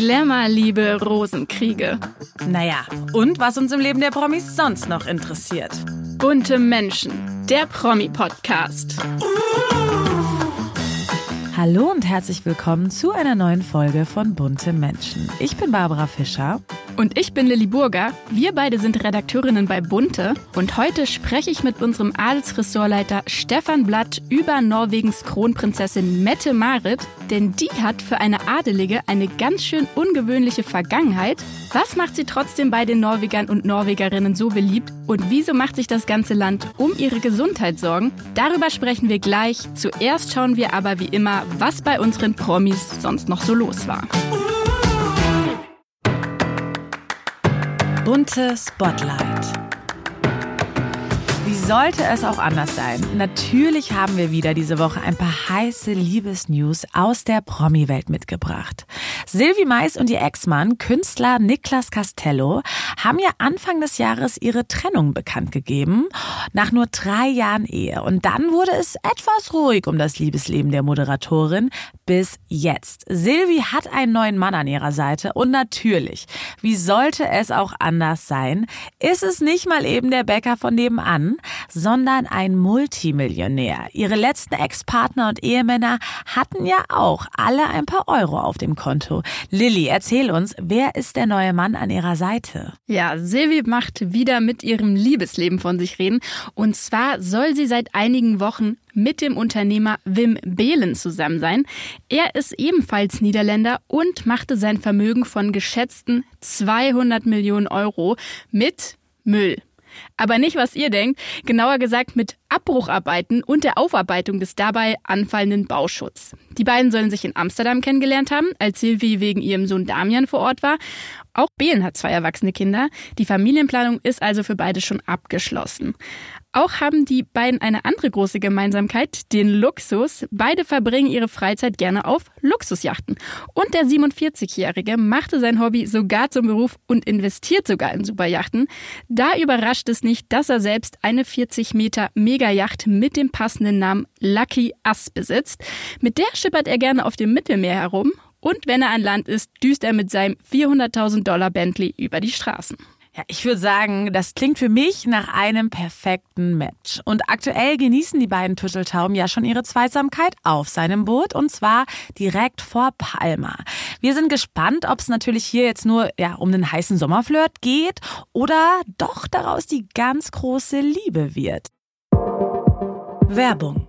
Glamour, Liebe, Rosenkriege. Naja, und was uns im Leben der Promis sonst noch interessiert. Bunte Menschen, der Promi-Podcast. Hallo und herzlich willkommen zu einer neuen Folge von Bunte Menschen. Ich bin Barbara Fischer. Und ich bin Lilly Burger. Wir beide sind Redakteurinnen bei Bunte. Und heute spreche ich mit unserem Adelsressortleiter Stefan Blatt über Norwegens Kronprinzessin Mette Marit. Denn die hat für eine Adelige eine ganz schön ungewöhnliche Vergangenheit. Was macht sie trotzdem bei den Norwegern und Norwegerinnen so beliebt? Und wieso macht sich das ganze Land um ihre Gesundheit Sorgen? Darüber sprechen wir gleich. Zuerst schauen wir aber wie immer, was bei unseren Promis sonst noch so los war. Bunte Spotlight. Sollte es auch anders sein? Natürlich haben wir wieder diese Woche ein paar heiße Liebesnews aus der Promi-Welt mitgebracht. Sylvie Mais und ihr Ex-Mann, Künstler Niklas Castello, haben ja Anfang des Jahres ihre Trennung bekannt gegeben, nach nur drei Jahren Ehe. Und dann wurde es etwas ruhig um das Liebesleben der Moderatorin bis jetzt. Sylvie hat einen neuen Mann an ihrer Seite und natürlich, wie sollte es auch anders sein, ist es nicht mal eben der Bäcker von nebenan, sondern ein Multimillionär. Ihre letzten Ex-Partner und Ehemänner hatten ja auch alle ein paar Euro auf dem Konto. Lilly, erzähl uns, wer ist der neue Mann an ihrer Seite? Ja, Silvi macht wieder mit ihrem Liebesleben von sich reden. Und zwar soll sie seit einigen Wochen mit dem Unternehmer Wim Behlen zusammen sein. Er ist ebenfalls Niederländer und machte sein Vermögen von geschätzten 200 Millionen Euro mit Müll. Aber nicht, was ihr denkt, genauer gesagt mit Abbrucharbeiten und der Aufarbeitung des dabei anfallenden Bauschutzes. Die beiden sollen sich in Amsterdam kennengelernt haben, als Sylvie wegen ihrem Sohn Damian vor Ort war. Auch Behlen hat zwei erwachsene Kinder. Die Familienplanung ist also für beide schon abgeschlossen. Auch haben die beiden eine andere große Gemeinsamkeit, den Luxus. Beide verbringen ihre Freizeit gerne auf Luxusjachten. Und der 47-Jährige machte sein Hobby sogar zum Beruf und investiert sogar in Superjachten. Da überrascht es nicht, dass er selbst eine 40 Meter Megajacht mit dem passenden Namen Lucky Ass besitzt. Mit der schippert er gerne auf dem Mittelmeer herum. Und wenn er an Land ist, düst er mit seinem 400.000 Dollar Bentley über die Straßen. Ja, ich würde sagen, das klingt für mich nach einem perfekten Match. Und aktuell genießen die beiden Turteltauben ja schon ihre Zweisamkeit auf seinem Boot und zwar direkt vor Palma. Wir sind gespannt, ob es natürlich hier jetzt nur ja, um den heißen Sommerflirt geht oder doch daraus die ganz große Liebe wird. Werbung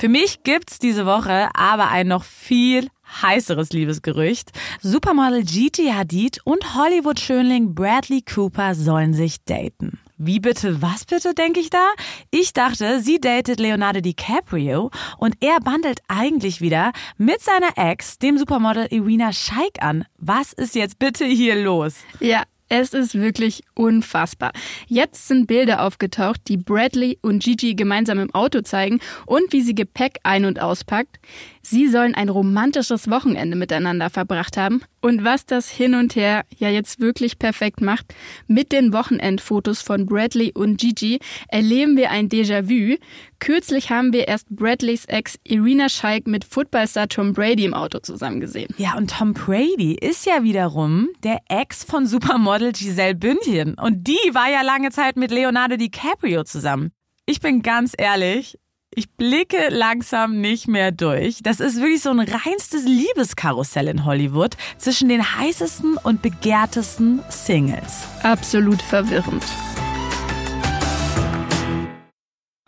Für mich gibt's diese Woche aber ein noch viel heißeres Liebesgerücht. Supermodel Gigi Hadid und Hollywood-Schönling Bradley Cooper sollen sich daten. Wie bitte, was bitte, denke ich da? Ich dachte, sie datet Leonardo DiCaprio und er bandelt eigentlich wieder mit seiner Ex, dem Supermodel Irina Shayk an. Was ist jetzt bitte hier los? Ja, es ist wirklich unfassbar. Jetzt sind Bilder aufgetaucht, die Bradley und Gigi gemeinsam im Auto zeigen und wie sie Gepäck ein- und auspackt. Sie sollen ein romantisches Wochenende miteinander verbracht haben. Und was das hin und her ja jetzt wirklich perfekt macht, mit den Wochenendfotos von Bradley und Gigi erleben wir ein Déjà-vu. Kürzlich haben wir erst Bradleys Ex Irina Shayk mit Footballstar Tom Brady im Auto zusammen gesehen. Ja, und Tom Brady ist ja wiederum der Ex von Supermodel Giselle Bündchen. Und die war ja lange Zeit mit Leonardo DiCaprio zusammen. Ich bin ganz ehrlich, ich blicke langsam nicht mehr durch. Das ist wirklich so ein reinstes Liebeskarussell in Hollywood zwischen den heißesten und begehrtesten Singles. Absolut verwirrend.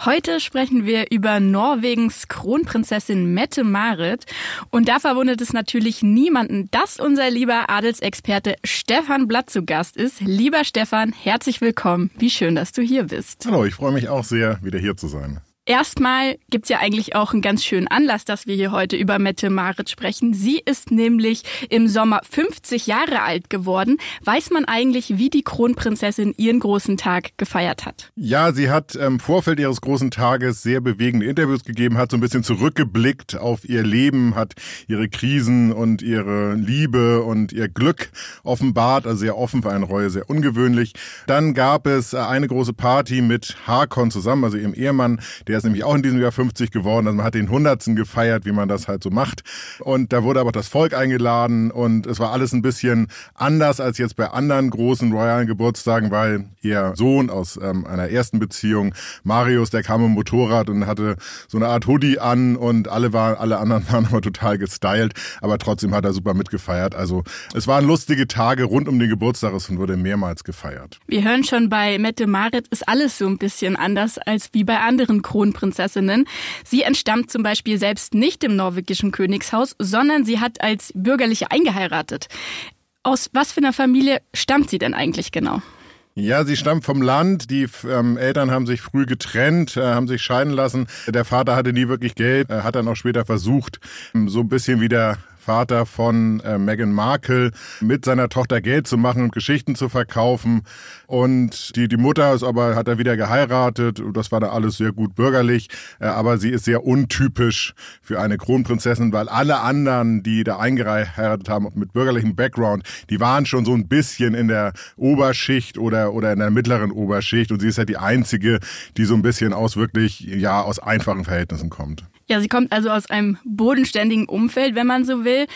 Heute sprechen wir über Norwegens Kronprinzessin Mette Marit. Und da verwundert es natürlich niemanden, dass unser lieber Adelsexperte Stefan Blatt zu Gast ist. Lieber Stefan, herzlich willkommen. Wie schön, dass du hier bist. Hallo, ich freue mich auch sehr, wieder hier zu sein. Erstmal gibt's ja eigentlich auch einen ganz schönen Anlass, dass wir hier heute über Mette Marit sprechen. Sie ist nämlich im Sommer 50 Jahre alt geworden. Weiß man eigentlich, wie die Kronprinzessin ihren großen Tag gefeiert hat? Ja, sie hat im Vorfeld ihres großen Tages sehr bewegende Interviews gegeben, hat so ein bisschen zurückgeblickt auf ihr Leben, hat ihre Krisen und ihre Liebe und ihr Glück offenbart, also sehr offen für eine Reue, sehr ungewöhnlich. Dann gab es eine große Party mit Harkon zusammen, also ihrem Ehemann, der ist nämlich auch in diesem Jahr 50 geworden, also man hat den Hundertsten gefeiert, wie man das halt so macht. Und da wurde aber das Volk eingeladen und es war alles ein bisschen anders als jetzt bei anderen großen royalen Geburtstagen, weil ihr Sohn aus ähm, einer ersten Beziehung, Marius, der kam im Motorrad und hatte so eine Art Hoodie an und alle waren, alle anderen waren aber total gestylt, aber trotzdem hat er super mitgefeiert. Also es waren lustige Tage rund um den Geburtstag und wurde mehrmals gefeiert. Wir hören schon bei Mette Marit ist alles so ein bisschen anders als wie bei anderen Kronprinzessinnen. Sie entstammt zum Beispiel selbst nicht dem norwegischen Königshaus, sondern sie hat als Bürgerliche eingeheiratet. Aus was für einer Familie stammt sie denn eigentlich genau? Ja, sie stammt vom Land. Die ähm, Eltern haben sich früh getrennt, äh, haben sich scheiden lassen. Der Vater hatte nie wirklich Geld, Er hat dann auch später versucht, so ein bisschen wieder Vater von äh, Meghan Markle, mit seiner Tochter Geld zu machen und Geschichten zu verkaufen. Und die, die Mutter ist aber, hat er wieder geheiratet. Das war da alles sehr gut bürgerlich. Äh, aber sie ist sehr untypisch für eine Kronprinzessin, weil alle anderen, die da eingeheiratet haben mit bürgerlichem Background, die waren schon so ein bisschen in der Oberschicht oder, oder in der mittleren Oberschicht. Und sie ist ja die einzige, die so ein bisschen aus wirklich, ja, aus einfachen Verhältnissen kommt. Ja, sie kommt also aus einem bodenständigen Umfeld, wenn man so will.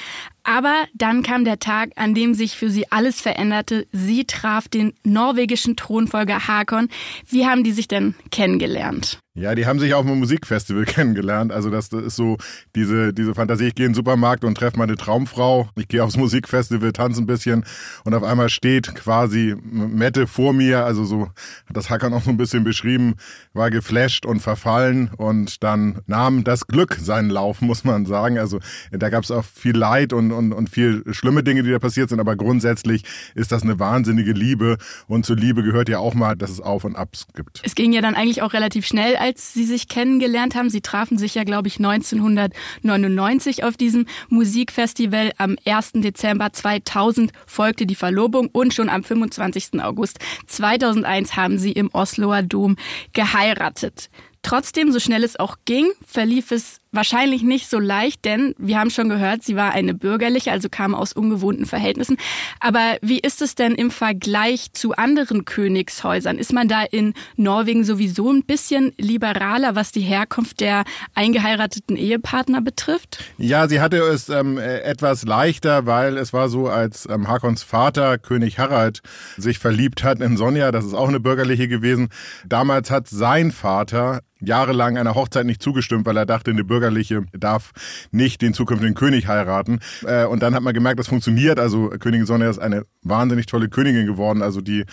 Aber dann kam der Tag, an dem sich für sie alles veränderte. Sie traf den norwegischen Thronfolger Hakon. Wie haben die sich denn kennengelernt? Ja, die haben sich auf einem Musikfestival kennengelernt. Also das, ist so diese, diese Fantasie, ich gehe in den Supermarkt und treffe meine Traumfrau. Ich gehe aufs Musikfestival, tanze ein bisschen und auf einmal steht quasi Mette vor mir. Also so hat das Hackern auch so ein bisschen beschrieben, war geflasht und verfallen und dann nahm das Glück seinen Lauf, muss man sagen. Also da gab es auch viel Leid und, und, und viel schlimme Dinge, die da passiert sind. Aber grundsätzlich ist das eine wahnsinnige Liebe und zur Liebe gehört ja auch mal, dass es Auf und Abs gibt. Es ging ja dann eigentlich auch relativ schnell als sie sich kennengelernt haben. Sie trafen sich ja, glaube ich, 1999 auf diesem Musikfestival. Am 1. Dezember 2000 folgte die Verlobung und schon am 25. August 2001 haben sie im Osloer Dom geheiratet. Trotzdem, so schnell es auch ging, verlief es wahrscheinlich nicht so leicht, denn wir haben schon gehört, sie war eine bürgerliche, also kam aus ungewohnten Verhältnissen. Aber wie ist es denn im Vergleich zu anderen Königshäusern? Ist man da in Norwegen sowieso ein bisschen liberaler, was die Herkunft der eingeheirateten Ehepartner betrifft? Ja, sie hatte es ähm, etwas leichter, weil es war so, als ähm, Hakons Vater, König Harald, sich verliebt hat in Sonja, das ist auch eine bürgerliche gewesen. Damals hat sein Vater jahrelang einer Hochzeit nicht zugestimmt, weil er dachte, eine bürgerliche darf nicht den zukünftigen König heiraten. Äh, und dann hat man gemerkt, das funktioniert. Also Königin Sonja ist eine wahnsinnig tolle Königin geworden. Also die,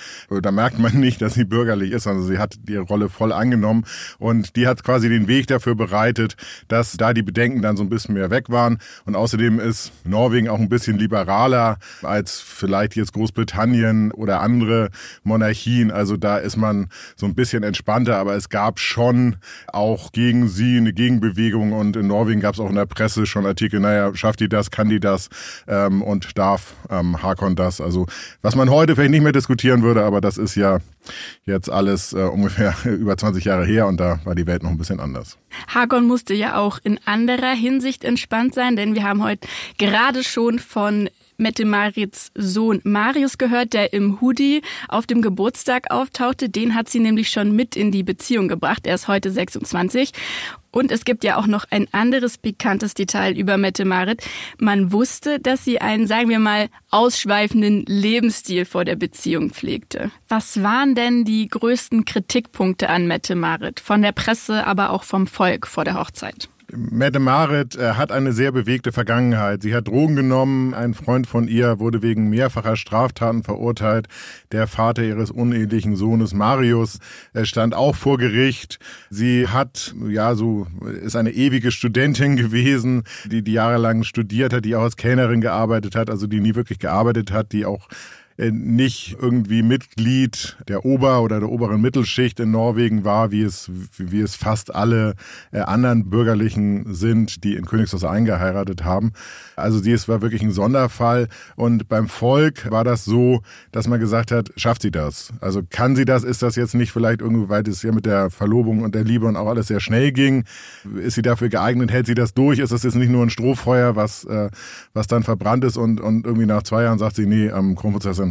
da merkt man nicht, dass sie bürgerlich ist. Also sie hat die Rolle voll angenommen und die hat quasi den Weg dafür bereitet, dass da die Bedenken dann so ein bisschen mehr weg waren. Und außerdem ist Norwegen auch ein bisschen liberaler als vielleicht jetzt Großbritannien oder andere Monarchien. Also da ist man so ein bisschen entspannter, aber es gab schon auch gegen sie eine Gegenbewegung und in Norwegen gab es auch in der Presse schon Artikel, naja, schafft die das, kann die das ähm, und darf ähm, Hakon das. Also was man heute vielleicht nicht mehr diskutieren würde, aber das ist ja jetzt alles äh, ungefähr über 20 Jahre her und da war die Welt noch ein bisschen anders. Hakon musste ja auch in anderer Hinsicht entspannt sein, denn wir haben heute gerade schon von Mette Marits Sohn Marius gehört, der im Hoodie auf dem Geburtstag auftauchte. Den hat sie nämlich schon mit in die Beziehung gebracht. Er ist heute 26. Und es gibt ja auch noch ein anderes pikantes Detail über Mette Marit. Man wusste, dass sie einen, sagen wir mal, ausschweifenden Lebensstil vor der Beziehung pflegte. Was waren denn die größten Kritikpunkte an Mette Marit? Von der Presse, aber auch vom Volk vor der Hochzeit? Mette Marit äh, hat eine sehr bewegte Vergangenheit. Sie hat Drogen genommen. Ein Freund von ihr wurde wegen mehrfacher Straftaten verurteilt. Der Vater ihres unehelichen Sohnes Marius äh, stand auch vor Gericht. Sie hat, ja, so, ist eine ewige Studentin gewesen, die, die jahrelang studiert hat, die auch als Kellnerin gearbeitet hat, also die nie wirklich gearbeitet hat, die auch nicht irgendwie Mitglied der Ober- oder der oberen Mittelschicht in Norwegen war, wie es, wie es fast alle äh, anderen Bürgerlichen sind, die in Königshaus eingeheiratet haben. Also sie es war wirklich ein Sonderfall. Und beim Volk war das so, dass man gesagt hat, schafft sie das? Also kann sie das? Ist das jetzt nicht vielleicht irgendwie, weil es ja mit der Verlobung und der Liebe und auch alles sehr schnell ging? Ist sie dafür geeignet? Hält sie das durch? Ist das jetzt nicht nur ein Strohfeuer, was, äh, was dann verbrannt ist und, und irgendwie nach zwei Jahren sagt sie, nee, am Kronprinzessin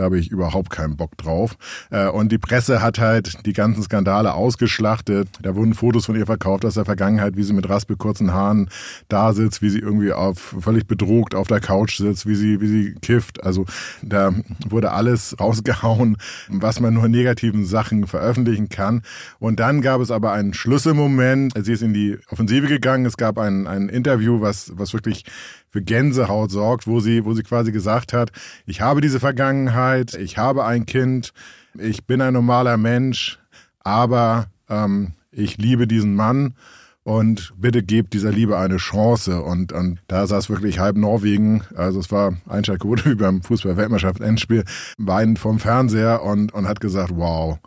da habe ich überhaupt keinen Bock drauf. Äh, und die Presse hat halt die ganzen Skandale ausgeschlachtet. Da wurden Fotos von ihr verkauft aus der Vergangenheit, wie sie mit raspelkurzen Haaren da sitzt, wie sie irgendwie auf völlig bedroht auf der Couch sitzt, wie sie, wie sie kifft. Also da wurde alles rausgehauen, was man nur negativen Sachen veröffentlichen kann. Und dann gab es aber einen Schlüsselmoment. Sie ist in die Offensive gegangen. Es gab ein, ein Interview, was, was wirklich für Gänsehaut sorgt, wo sie, wo sie quasi gesagt hat, ich habe diese Vergangenheit, ich habe ein Kind, ich bin ein normaler Mensch, aber ähm, ich liebe diesen Mann. Und bitte gebt dieser Liebe eine Chance. Und, und da saß wirklich halb Norwegen, also es war Einschaltquote wie beim Fußball-Weltmeisterschaft-Endspiel, weinend vom Fernseher und, und hat gesagt, wow,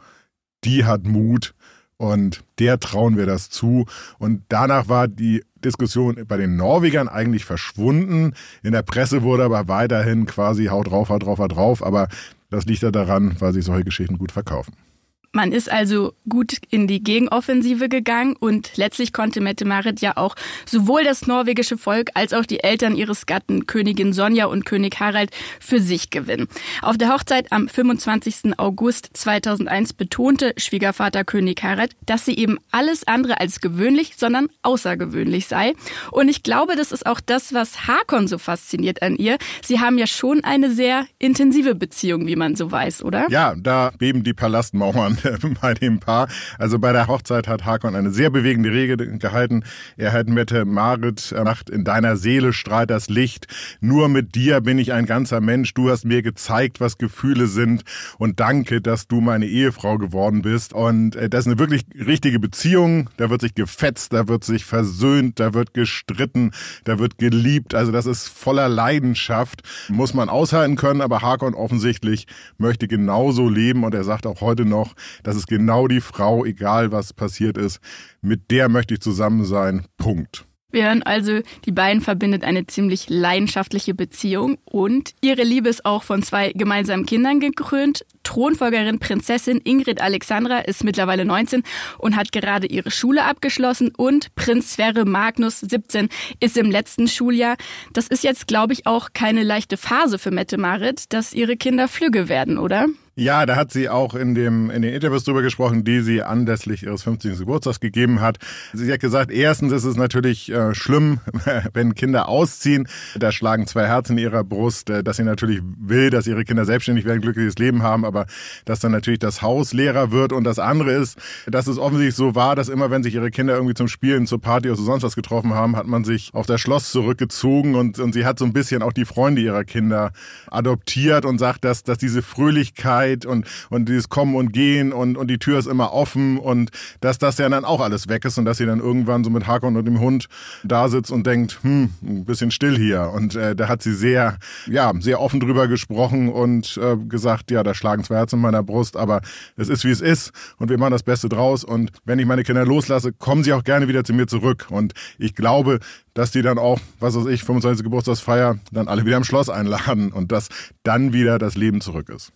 die hat Mut. Und der trauen wir das zu. Und danach war die Diskussion bei den Norwegern eigentlich verschwunden. In der Presse wurde aber weiterhin quasi haut drauf, haut drauf, haut drauf. Aber das liegt ja daran, weil sich solche Geschichten gut verkaufen. Man ist also gut in die Gegenoffensive gegangen und letztlich konnte Mette-Marit ja auch sowohl das norwegische Volk als auch die Eltern ihres Gatten Königin Sonja und König Harald für sich gewinnen. Auf der Hochzeit am 25. August 2001 betonte Schwiegervater König Harald, dass sie eben alles andere als gewöhnlich, sondern außergewöhnlich sei. Und ich glaube, das ist auch das, was Hakon so fasziniert an ihr. Sie haben ja schon eine sehr intensive Beziehung, wie man so weiß, oder? Ja, da beben die Palastmauern bei dem Paar. Also bei der Hochzeit hat Hakon eine sehr bewegende Rede gehalten. Er hat Mette Marit macht in deiner Seele strahlt das Licht. Nur mit dir bin ich ein ganzer Mensch. Du hast mir gezeigt, was Gefühle sind und danke, dass du meine Ehefrau geworden bist. Und äh, das ist eine wirklich richtige Beziehung. Da wird sich gefetzt, da wird sich versöhnt, da wird gestritten, da wird geliebt. Also das ist voller Leidenschaft. Muss man aushalten können, aber Hakon offensichtlich möchte genauso leben und er sagt auch heute noch, das ist genau die Frau, egal was passiert ist, mit der möchte ich zusammen sein. Punkt. Wir hören also, die beiden verbindet eine ziemlich leidenschaftliche Beziehung und ihre Liebe ist auch von zwei gemeinsamen Kindern gekrönt. Thronfolgerin Prinzessin Ingrid Alexandra ist mittlerweile 19 und hat gerade ihre Schule abgeschlossen und Prinz Sverre Magnus 17 ist im letzten Schuljahr. Das ist jetzt, glaube ich, auch keine leichte Phase für Mette Marit, dass ihre Kinder flügge werden, oder? Ja, da hat sie auch in, dem, in den Interviews drüber gesprochen, die sie anlässlich ihres 50. Geburtstags gegeben hat. Sie hat gesagt, erstens ist es natürlich äh, schlimm, wenn Kinder ausziehen. Da schlagen zwei Herzen in ihrer Brust, äh, dass sie natürlich will, dass ihre Kinder selbstständig werden, glückliches Leben haben, aber dass dann natürlich das Haus leerer wird. Und das andere ist, dass es offensichtlich so war, dass immer, wenn sich ihre Kinder irgendwie zum Spielen, zur Party oder sonst was getroffen haben, hat man sich auf das Schloss zurückgezogen und, und sie hat so ein bisschen auch die Freunde ihrer Kinder adoptiert und sagt, dass, dass diese Fröhlichkeit Zeit und, und dieses Kommen und Gehen und, und die Tür ist immer offen und dass das ja dann auch alles weg ist und dass sie dann irgendwann so mit Hakon und dem Hund da sitzt und denkt, hm, ein bisschen still hier. Und äh, da hat sie sehr, ja, sehr offen drüber gesprochen und äh, gesagt, ja, da schlagen zwei Herzen in meiner Brust, aber es ist wie es ist und wir machen das Beste draus. Und wenn ich meine Kinder loslasse, kommen sie auch gerne wieder zu mir zurück. Und ich glaube, dass die dann auch, was weiß ich, 25. Geburtstagsfeier, dann alle wieder im Schloss einladen und dass dann wieder das Leben zurück ist.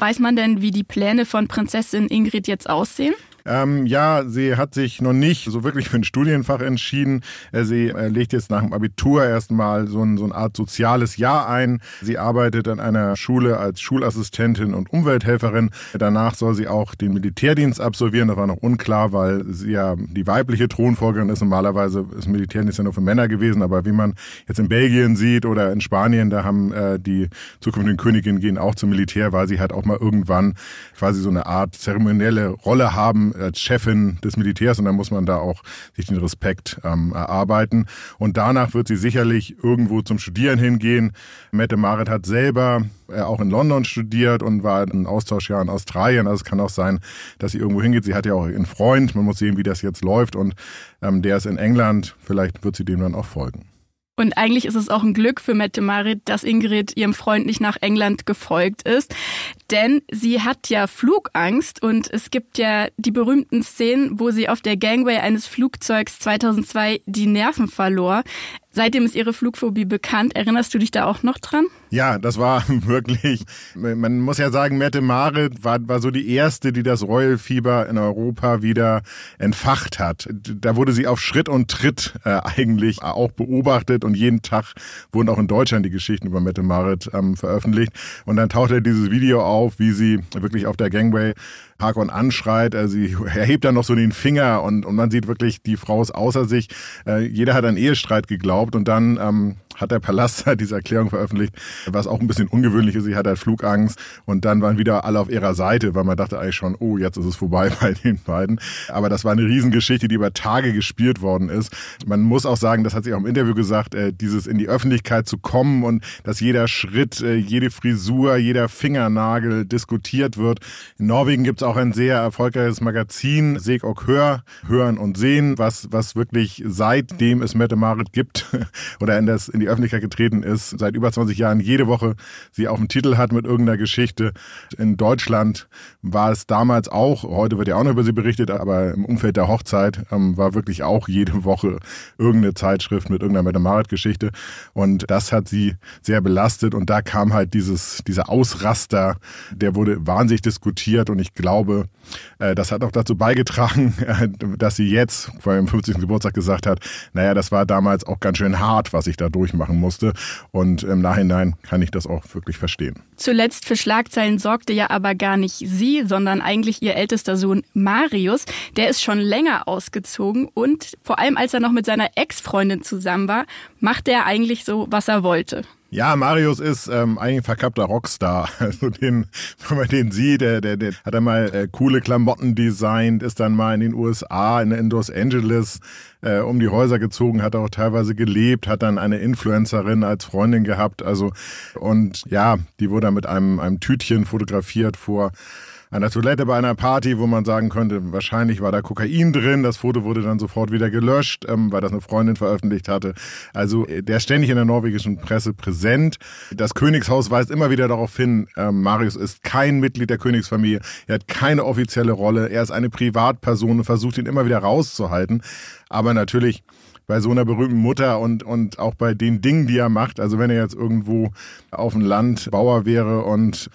Weiß man denn, wie die Pläne von Prinzessin Ingrid jetzt aussehen? Ähm, ja, sie hat sich noch nicht so wirklich für ein Studienfach entschieden. Äh, sie äh, legt jetzt nach dem Abitur erstmal so, ein, so eine Art soziales Jahr ein. Sie arbeitet an einer Schule als Schulassistentin und Umwelthelferin. Danach soll sie auch den Militärdienst absolvieren. Das war noch unklar, weil sie ja die weibliche Thronfolgerin ist. Normalerweise ist Militärdienst ja nur für Männer gewesen. Aber wie man jetzt in Belgien sieht oder in Spanien, da haben äh, die zukünftigen Königinnen gehen auch zum Militär, weil sie halt auch mal irgendwann quasi so eine Art zeremonielle Rolle haben als Chefin des Militärs und dann muss man da auch sich den Respekt ähm, erarbeiten. Und danach wird sie sicherlich irgendwo zum Studieren hingehen. Mette Marit hat selber äh, auch in London studiert und war ein Austauschjahr in Australien. Also es kann auch sein, dass sie irgendwo hingeht. Sie hat ja auch einen Freund. Man muss sehen, wie das jetzt läuft und ähm, der ist in England. Vielleicht wird sie dem dann auch folgen. Und eigentlich ist es auch ein Glück für Mette Marit, dass Ingrid ihrem Freund nicht nach England gefolgt ist. Denn sie hat ja Flugangst und es gibt ja die berühmten Szenen, wo sie auf der Gangway eines Flugzeugs 2002 die Nerven verlor. Seitdem ist ihre Flugphobie bekannt. Erinnerst du dich da auch noch dran? Ja, das war wirklich, man muss ja sagen, Mette Marit war, war so die erste, die das Royal Fieber in Europa wieder entfacht hat. Da wurde sie auf Schritt und Tritt äh, eigentlich auch beobachtet und jeden Tag wurden auch in Deutschland die Geschichten über Mette Marit ähm, veröffentlicht. Und dann tauchte dieses Video auf, wie sie wirklich auf der Gangway Harkon anschreit. Also sie erhebt dann noch so den Finger und, und man sieht wirklich, die Frau ist außer sich. Äh, jeder hat an Ehestreit geglaubt und dann ähm, hat der Palast halt diese Erklärung veröffentlicht, was auch ein bisschen ungewöhnlich ist. Sie hat halt Flugangst und dann waren wieder alle auf ihrer Seite, weil man dachte eigentlich schon, oh, jetzt ist es vorbei bei den beiden. Aber das war eine Riesengeschichte, die über Tage gespielt worden ist. Man muss auch sagen, das hat sie auch im Interview gesagt, äh, dieses in die Öffentlichkeit zu kommen und dass jeder Schritt, äh, jede Frisur, jeder Fingernagel diskutiert wird. In Norwegen gibt es auch ein sehr erfolgreiches Magazin, Seg ok Hör, Hören und Sehen, was, was wirklich seitdem es Mette Marit gibt oder in, das, in die Öffentlichkeit getreten ist, seit über 20 Jahren jede Woche sie auf dem Titel hat mit irgendeiner Geschichte. In Deutschland war es damals auch, heute wird ja auch noch über sie berichtet, aber im Umfeld der Hochzeit ähm, war wirklich auch jede Woche irgendeine Zeitschrift mit irgendeiner Metamarit-Geschichte. Und das hat sie sehr belastet. Und da kam halt dieses, dieser Ausraster, der wurde wahnsinnig diskutiert. Und ich glaube, äh, das hat auch dazu beigetragen, äh, dass sie jetzt vor ihrem 50. Geburtstag gesagt hat, naja, das war damals auch ganz schön hart, was ich da durchmachen musste. Und im Nachhinein kann ich das auch wirklich verstehen. Zuletzt für Schlagzeilen sorgte ja aber gar nicht sie, sondern eigentlich ihr ältester Sohn Marius. Der ist schon länger ausgezogen und vor allem als er noch mit seiner Ex-Freundin zusammen war, machte er eigentlich so, was er wollte. Ja, Marius ist ähm, ein verkappter Rockstar. Also den, wenn man den sieht, der, der, der hat einmal äh, coole Klamotten designt, ist dann mal in den USA, in, in Los Angeles äh, um die Häuser gezogen, hat auch teilweise gelebt, hat dann eine Influencerin als Freundin gehabt. Also und ja, die wurde mit einem, einem Tütchen fotografiert vor einer Toilette bei einer Party, wo man sagen könnte, wahrscheinlich war da Kokain drin. Das Foto wurde dann sofort wieder gelöscht, ähm, weil das eine Freundin veröffentlicht hatte. Also äh, der ist ständig in der norwegischen Presse präsent. Das Königshaus weist immer wieder darauf hin, ähm, Marius ist kein Mitglied der Königsfamilie. Er hat keine offizielle Rolle. Er ist eine Privatperson und versucht ihn immer wieder rauszuhalten. Aber natürlich bei so einer berühmten Mutter und, und auch bei den Dingen, die er macht. Also wenn er jetzt irgendwo auf dem Land Bauer wäre und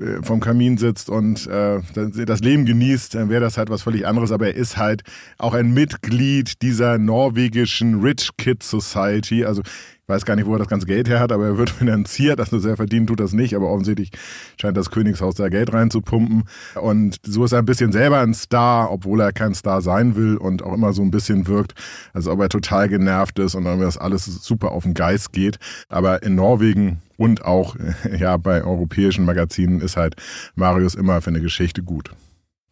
äh, vom Kamin sitzt und äh, das Leben genießt, dann wäre das halt was völlig anderes. Aber er ist halt auch ein Mitglied dieser norwegischen Rich Kid Society. Also weiß gar nicht, wo er das ganze Geld her hat, aber er wird finanziert. Also sehr verdienen tut das nicht, aber offensichtlich scheint das Königshaus da Geld reinzupumpen. Und so ist er ein bisschen selber ein Star, obwohl er kein Star sein will und auch immer so ein bisschen wirkt, als ob er total genervt ist und dann das alles super auf den Geist geht. Aber in Norwegen und auch ja bei europäischen Magazinen ist halt Marius immer für eine Geschichte gut.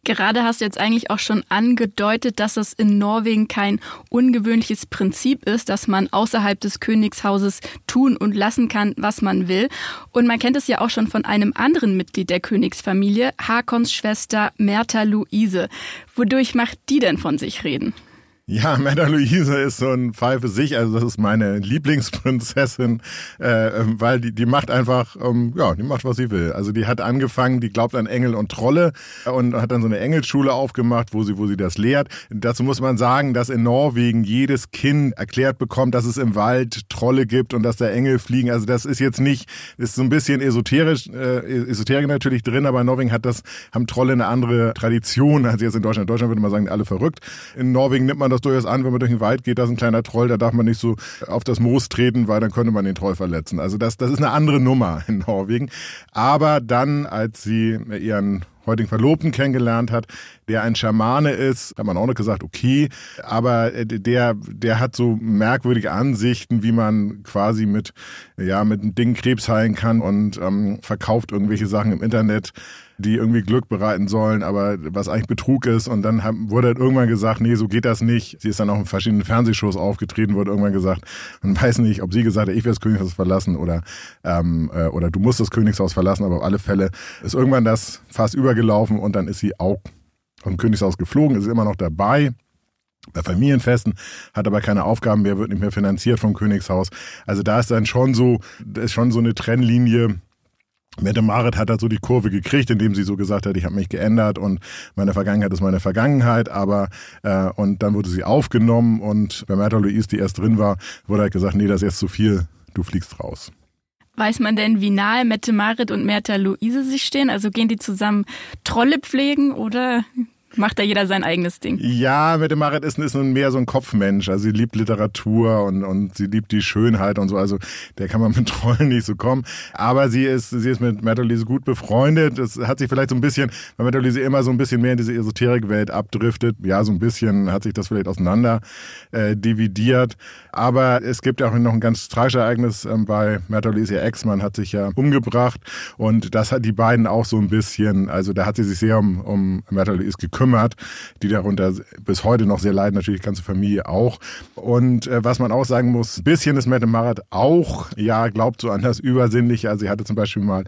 Gerade hast du jetzt eigentlich auch schon angedeutet, dass es in Norwegen kein ungewöhnliches Prinzip ist, dass man außerhalb des Königshauses tun und lassen kann, was man will. Und man kennt es ja auch schon von einem anderen Mitglied der Königsfamilie, Hakons Schwester Mertha Luise. Wodurch macht die denn von sich reden? Ja, Männer Luise ist so ein Fall für sich. Also das ist meine Lieblingsprinzessin, äh, weil die, die macht einfach, ähm, ja, die macht, was sie will. Also die hat angefangen, die glaubt an Engel und Trolle und hat dann so eine Engelsschule aufgemacht, wo sie, wo sie das lehrt. Dazu muss man sagen, dass in Norwegen jedes Kind erklärt bekommt, dass es im Wald Trolle gibt und dass da Engel fliegen. Also das ist jetzt nicht, ist so ein bisschen esoterisch, äh, Esoterik natürlich drin, aber in Norwegen hat das, haben Trolle eine andere Tradition als jetzt in Deutschland. In Deutschland würde man sagen, alle verrückt. In Norwegen nimmt man das das durchaus an, wenn man durch den Wald geht, da ist ein kleiner Troll, da darf man nicht so auf das Moos treten, weil dann könnte man den Troll verletzen. Also das, das ist eine andere Nummer in Norwegen. Aber dann, als sie ihren heutigen Verlobten kennengelernt hat, der ein Schamane ist, hat man auch noch gesagt, okay, aber der, der hat so merkwürdige Ansichten, wie man quasi mit, ja, mit einem Ding Krebs heilen kann und ähm, verkauft irgendwelche Sachen im Internet die irgendwie Glück bereiten sollen, aber was eigentlich Betrug ist. Und dann wurde halt irgendwann gesagt, nee, so geht das nicht. Sie ist dann auch in verschiedenen Fernsehshows aufgetreten, wurde irgendwann gesagt, man weiß nicht, ob sie gesagt hat, ich will das Königshaus verlassen oder, ähm, äh, oder du musst das Königshaus verlassen, aber auf alle Fälle ist irgendwann das fast übergelaufen und dann ist sie auch vom Königshaus geflogen, ist immer noch dabei bei Familienfesten, hat aber keine Aufgaben mehr, wird nicht mehr finanziert vom Königshaus. Also da ist dann schon so, ist schon so eine Trennlinie, Mette Marit hat halt so die Kurve gekriegt, indem sie so gesagt hat, ich habe mich geändert und meine Vergangenheit ist meine Vergangenheit, aber äh, und dann wurde sie aufgenommen und bei Märta Louise, die erst drin war, wurde halt gesagt, nee, das ist jetzt zu viel, du fliegst raus. Weiß man denn, wie nahe Mette Marit und Märta Luise sich stehen? Also gehen die zusammen Trolle pflegen oder macht da jeder sein eigenes Ding. Ja, Mette Marit ist, ist nun mehr so ein Kopfmensch. Also sie liebt Literatur und, und sie liebt die Schönheit und so. Also der kann man mit Trollen nicht so kommen. Aber sie ist, sie ist mit Mertolise gut befreundet. Es hat sich vielleicht so ein bisschen, weil Mertolise immer so ein bisschen mehr in diese Esoterikwelt abdriftet. Ja, so ein bisschen hat sich das vielleicht auseinander äh, dividiert. Aber es gibt ja auch noch ein ganz tragisches Ereignis ähm, bei Mertolise. Ihr Ex-Mann hat sich ja umgebracht und das hat die beiden auch so ein bisschen, also da hat sie sich sehr um, um Mertolise gekümmert kümmert, die darunter bis heute noch sehr leiden, natürlich die ganze Familie auch. Und äh, was man auch sagen muss, ein bisschen ist Mette Marat auch, ja, glaubt so an das Übersinnliche. Also sie hatte zum Beispiel mal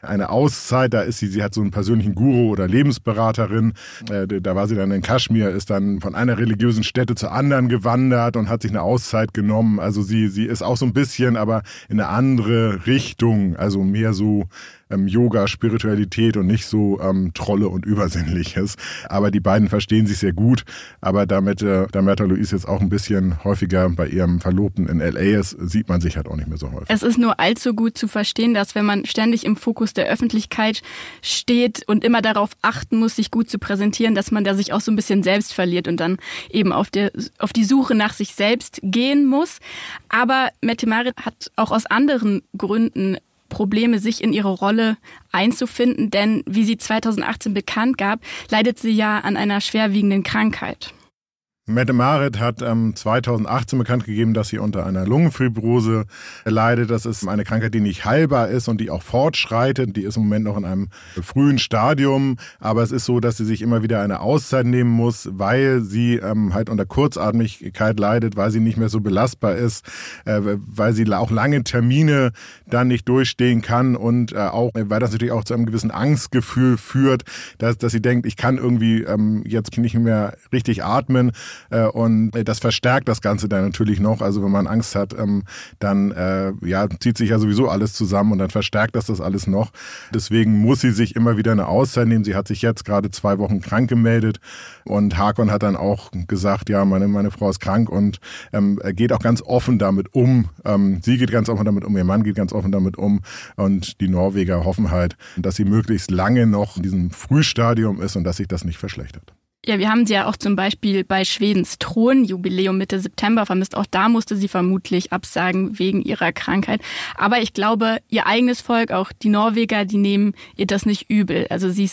eine Auszeit, da ist sie, sie hat so einen persönlichen Guru oder Lebensberaterin. Äh, da war sie dann in Kaschmir, ist dann von einer religiösen Stätte zur anderen gewandert und hat sich eine Auszeit genommen. Also sie, sie ist auch so ein bisschen, aber in eine andere Richtung, also mehr so ähm, Yoga, Spiritualität und nicht so ähm, Trolle und Übersinnliches. Aber die beiden verstehen sich sehr gut. Aber damit, äh, da Märta Louise jetzt auch ein bisschen häufiger bei ihrem Verlobten in LA ist, sieht man sich halt auch nicht mehr so häufig. Es ist nur allzu gut zu verstehen, dass wenn man ständig im Fokus der Öffentlichkeit steht und immer darauf achten muss, sich gut zu präsentieren, dass man da sich auch so ein bisschen selbst verliert und dann eben auf, der, auf die Suche nach sich selbst gehen muss. Aber Mette Marit hat auch aus anderen Gründen Probleme, sich in ihre Rolle einzufinden, denn wie sie 2018 bekannt gab, leidet sie ja an einer schwerwiegenden Krankheit. Mette Marit hat ähm, 2018 bekannt gegeben, dass sie unter einer Lungenfibrose leidet. Das ist eine Krankheit, die nicht heilbar ist und die auch fortschreitet. Die ist im Moment noch in einem frühen Stadium. Aber es ist so, dass sie sich immer wieder eine Auszeit nehmen muss, weil sie ähm, halt unter Kurzatmigkeit leidet, weil sie nicht mehr so belastbar ist, äh, weil sie auch lange Termine dann nicht durchstehen kann und äh, auch, weil das natürlich auch zu einem gewissen Angstgefühl führt, dass, dass sie denkt, ich kann irgendwie ähm, jetzt nicht mehr richtig atmen und das verstärkt das Ganze dann natürlich noch. Also wenn man Angst hat, ähm, dann äh, ja, zieht sich ja sowieso alles zusammen und dann verstärkt das das alles noch. Deswegen muss sie sich immer wieder eine Auszeit nehmen. Sie hat sich jetzt gerade zwei Wochen krank gemeldet und Hakon hat dann auch gesagt, ja, meine, meine Frau ist krank und ähm, geht auch ganz offen damit um. Ähm, sie geht ganz offen damit um, ihr Mann geht ganz offen damit um und die Norweger hoffen halt, dass sie möglichst lange noch in diesem Frühstadium ist und dass sich das nicht verschlechtert. Ja, wir haben sie ja auch zum Beispiel bei Schwedens Thronjubiläum Mitte September vermisst. Auch da musste sie vermutlich absagen wegen ihrer Krankheit. Aber ich glaube, ihr eigenes Volk, auch die Norweger, die nehmen ihr das nicht übel. Also sie,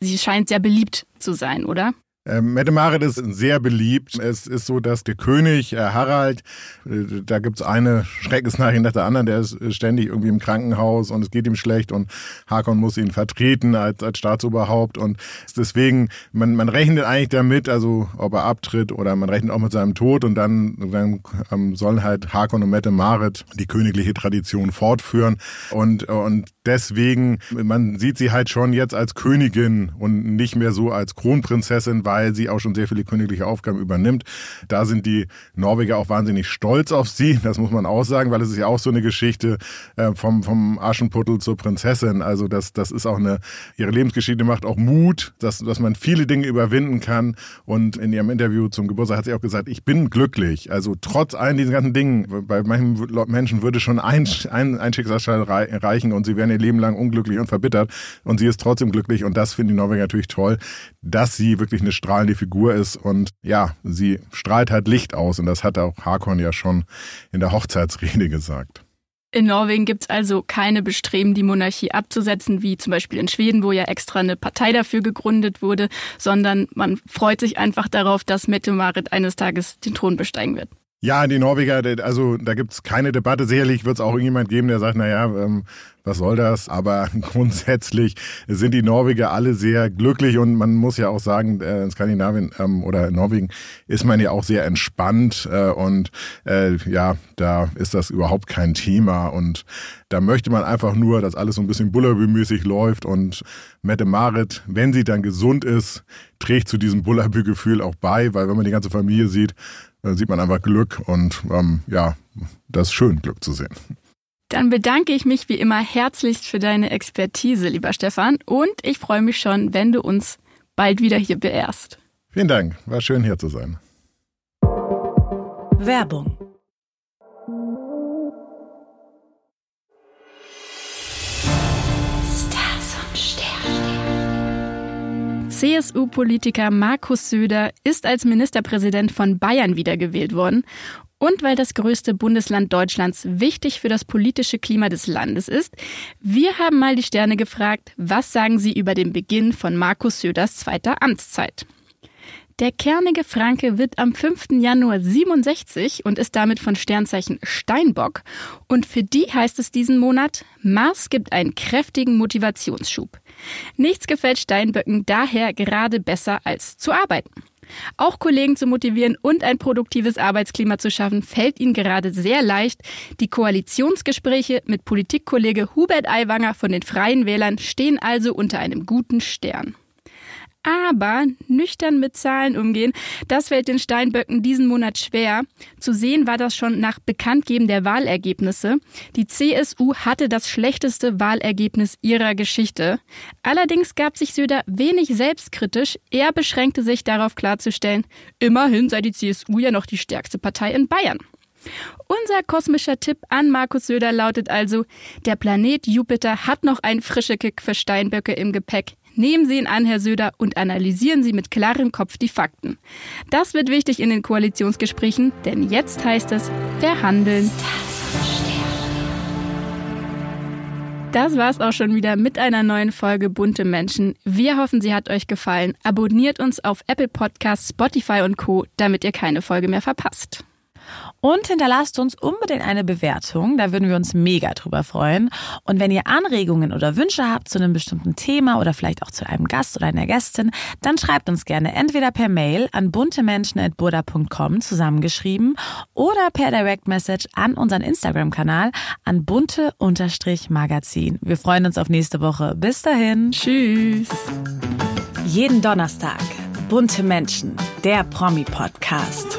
sie scheint sehr beliebt zu sein, oder? Ähm, Mette Marit ist sehr beliebt. Es ist so, dass der König äh, Harald, äh, da gibt's eine Schreckensnachricht nach der anderen, der ist ständig irgendwie im Krankenhaus und es geht ihm schlecht und Hakon muss ihn vertreten als, als Staatsoberhaupt. Und deswegen, man, man rechnet eigentlich damit, also ob er abtritt oder man rechnet auch mit seinem Tod. Und dann, dann ähm, sollen halt Hakon und Mette Marit die königliche Tradition fortführen. Und, und deswegen, man sieht sie halt schon jetzt als Königin und nicht mehr so als Kronprinzessin, weil weil sie auch schon sehr viele königliche Aufgaben übernimmt. Da sind die Norweger auch wahnsinnig stolz auf sie, das muss man auch sagen, weil es ist ja auch so eine Geschichte äh, vom, vom Aschenputtel zur Prinzessin. Also das, das ist auch eine, ihre Lebensgeschichte macht auch Mut, dass, dass man viele Dinge überwinden kann. Und in ihrem Interview zum Geburtstag hat sie auch gesagt, ich bin glücklich. Also trotz allen diesen ganzen Dingen, bei manchen Menschen würde schon ein, ein, ein Schicksalsschall reichen und sie wären ihr Leben lang unglücklich und verbittert. Und sie ist trotzdem glücklich und das finden die Norweger natürlich toll, dass sie wirklich eine strahlende Figur ist und ja, sie strahlt halt Licht aus und das hat auch Hakon ja schon in der Hochzeitsrede gesagt. In Norwegen gibt es also keine Bestreben, die Monarchie abzusetzen, wie zum Beispiel in Schweden, wo ja extra eine Partei dafür gegründet wurde, sondern man freut sich einfach darauf, dass Mette Marit eines Tages den Thron besteigen wird. Ja, die Norweger, also da gibt's keine Debatte. Sicherlich wird es auch irgendjemand geben, der sagt, naja, ähm, was soll das? Aber grundsätzlich sind die Norweger alle sehr glücklich und man muss ja auch sagen, äh, in Skandinavien ähm, oder in Norwegen ist man ja auch sehr entspannt äh, und äh, ja, da ist das überhaupt kein Thema und da möchte man einfach nur, dass alles so ein bisschen Bullabü-mäßig läuft und Mette Marit, wenn sie dann gesund ist, trägt zu diesem Bullabü-Gefühl auch bei, weil wenn man die ganze Familie sieht, sieht man einfach Glück und ähm, ja, das ist schön, Glück zu sehen. Dann bedanke ich mich wie immer herzlichst für deine Expertise, lieber Stefan, und ich freue mich schon, wenn du uns bald wieder hier beehrst. Vielen Dank, war schön hier zu sein. Werbung CSU-Politiker Markus Söder ist als Ministerpräsident von Bayern wiedergewählt worden. Und weil das größte Bundesland Deutschlands wichtig für das politische Klima des Landes ist, wir haben mal die Sterne gefragt, was sagen sie über den Beginn von Markus Söders zweiter Amtszeit? Der kernige Franke wird am 5. Januar 67 und ist damit von Sternzeichen Steinbock. Und für die heißt es diesen Monat, Mars gibt einen kräftigen Motivationsschub. Nichts gefällt Steinböcken daher gerade besser als zu arbeiten. Auch Kollegen zu motivieren und ein produktives Arbeitsklima zu schaffen, fällt ihnen gerade sehr leicht. Die Koalitionsgespräche mit Politikkollege Hubert Aiwanger von den Freien Wählern stehen also unter einem guten Stern aber nüchtern mit Zahlen umgehen, das fällt den Steinböcken diesen Monat schwer. Zu sehen war das schon nach Bekanntgeben der Wahlergebnisse. Die CSU hatte das schlechteste Wahlergebnis ihrer Geschichte. Allerdings gab sich Söder wenig selbstkritisch. Er beschränkte sich darauf klarzustellen, immerhin sei die CSU ja noch die stärkste Partei in Bayern. Unser kosmischer Tipp an Markus Söder lautet also, der Planet Jupiter hat noch einen frische Kick für Steinböcke im Gepäck. Nehmen Sie ihn an, Herr Söder, und analysieren Sie mit klarem Kopf die Fakten. Das wird wichtig in den Koalitionsgesprächen, denn jetzt heißt es verhandeln. Das war's auch schon wieder mit einer neuen Folge Bunte Menschen. Wir hoffen, sie hat euch gefallen. Abonniert uns auf Apple Podcasts, Spotify und Co., damit ihr keine Folge mehr verpasst. Und hinterlasst uns unbedingt eine Bewertung, da würden wir uns mega drüber freuen. Und wenn ihr Anregungen oder Wünsche habt zu einem bestimmten Thema oder vielleicht auch zu einem Gast oder einer Gästin, dann schreibt uns gerne entweder per Mail an buntemenschen.burda.com zusammengeschrieben oder per Direct Message an unseren Instagram-Kanal an bunte-magazin. Wir freuen uns auf nächste Woche. Bis dahin. Tschüss. Jeden Donnerstag. Bunte Menschen, der Promi-Podcast.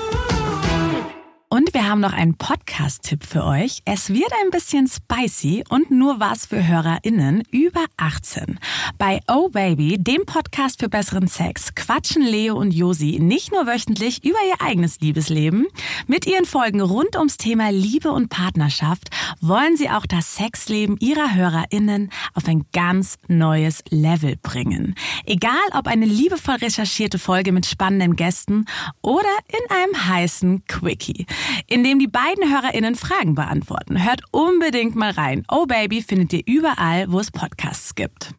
Und wir haben noch einen Podcast-Tipp für euch. Es wird ein bisschen spicy und nur was für HörerInnen über 18. Bei Oh Baby, dem Podcast für besseren Sex, quatschen Leo und Josi nicht nur wöchentlich über ihr eigenes Liebesleben. Mit ihren Folgen rund ums Thema Liebe und Partnerschaft wollen sie auch das Sexleben ihrer HörerInnen auf ein ganz neues Level bringen. Egal ob eine liebevoll recherchierte Folge mit spannenden Gästen oder in einem heißen Quickie in dem die beiden HörerInnen Fragen beantworten. Hört unbedingt mal rein. Oh Baby findet ihr überall, wo es Podcasts gibt.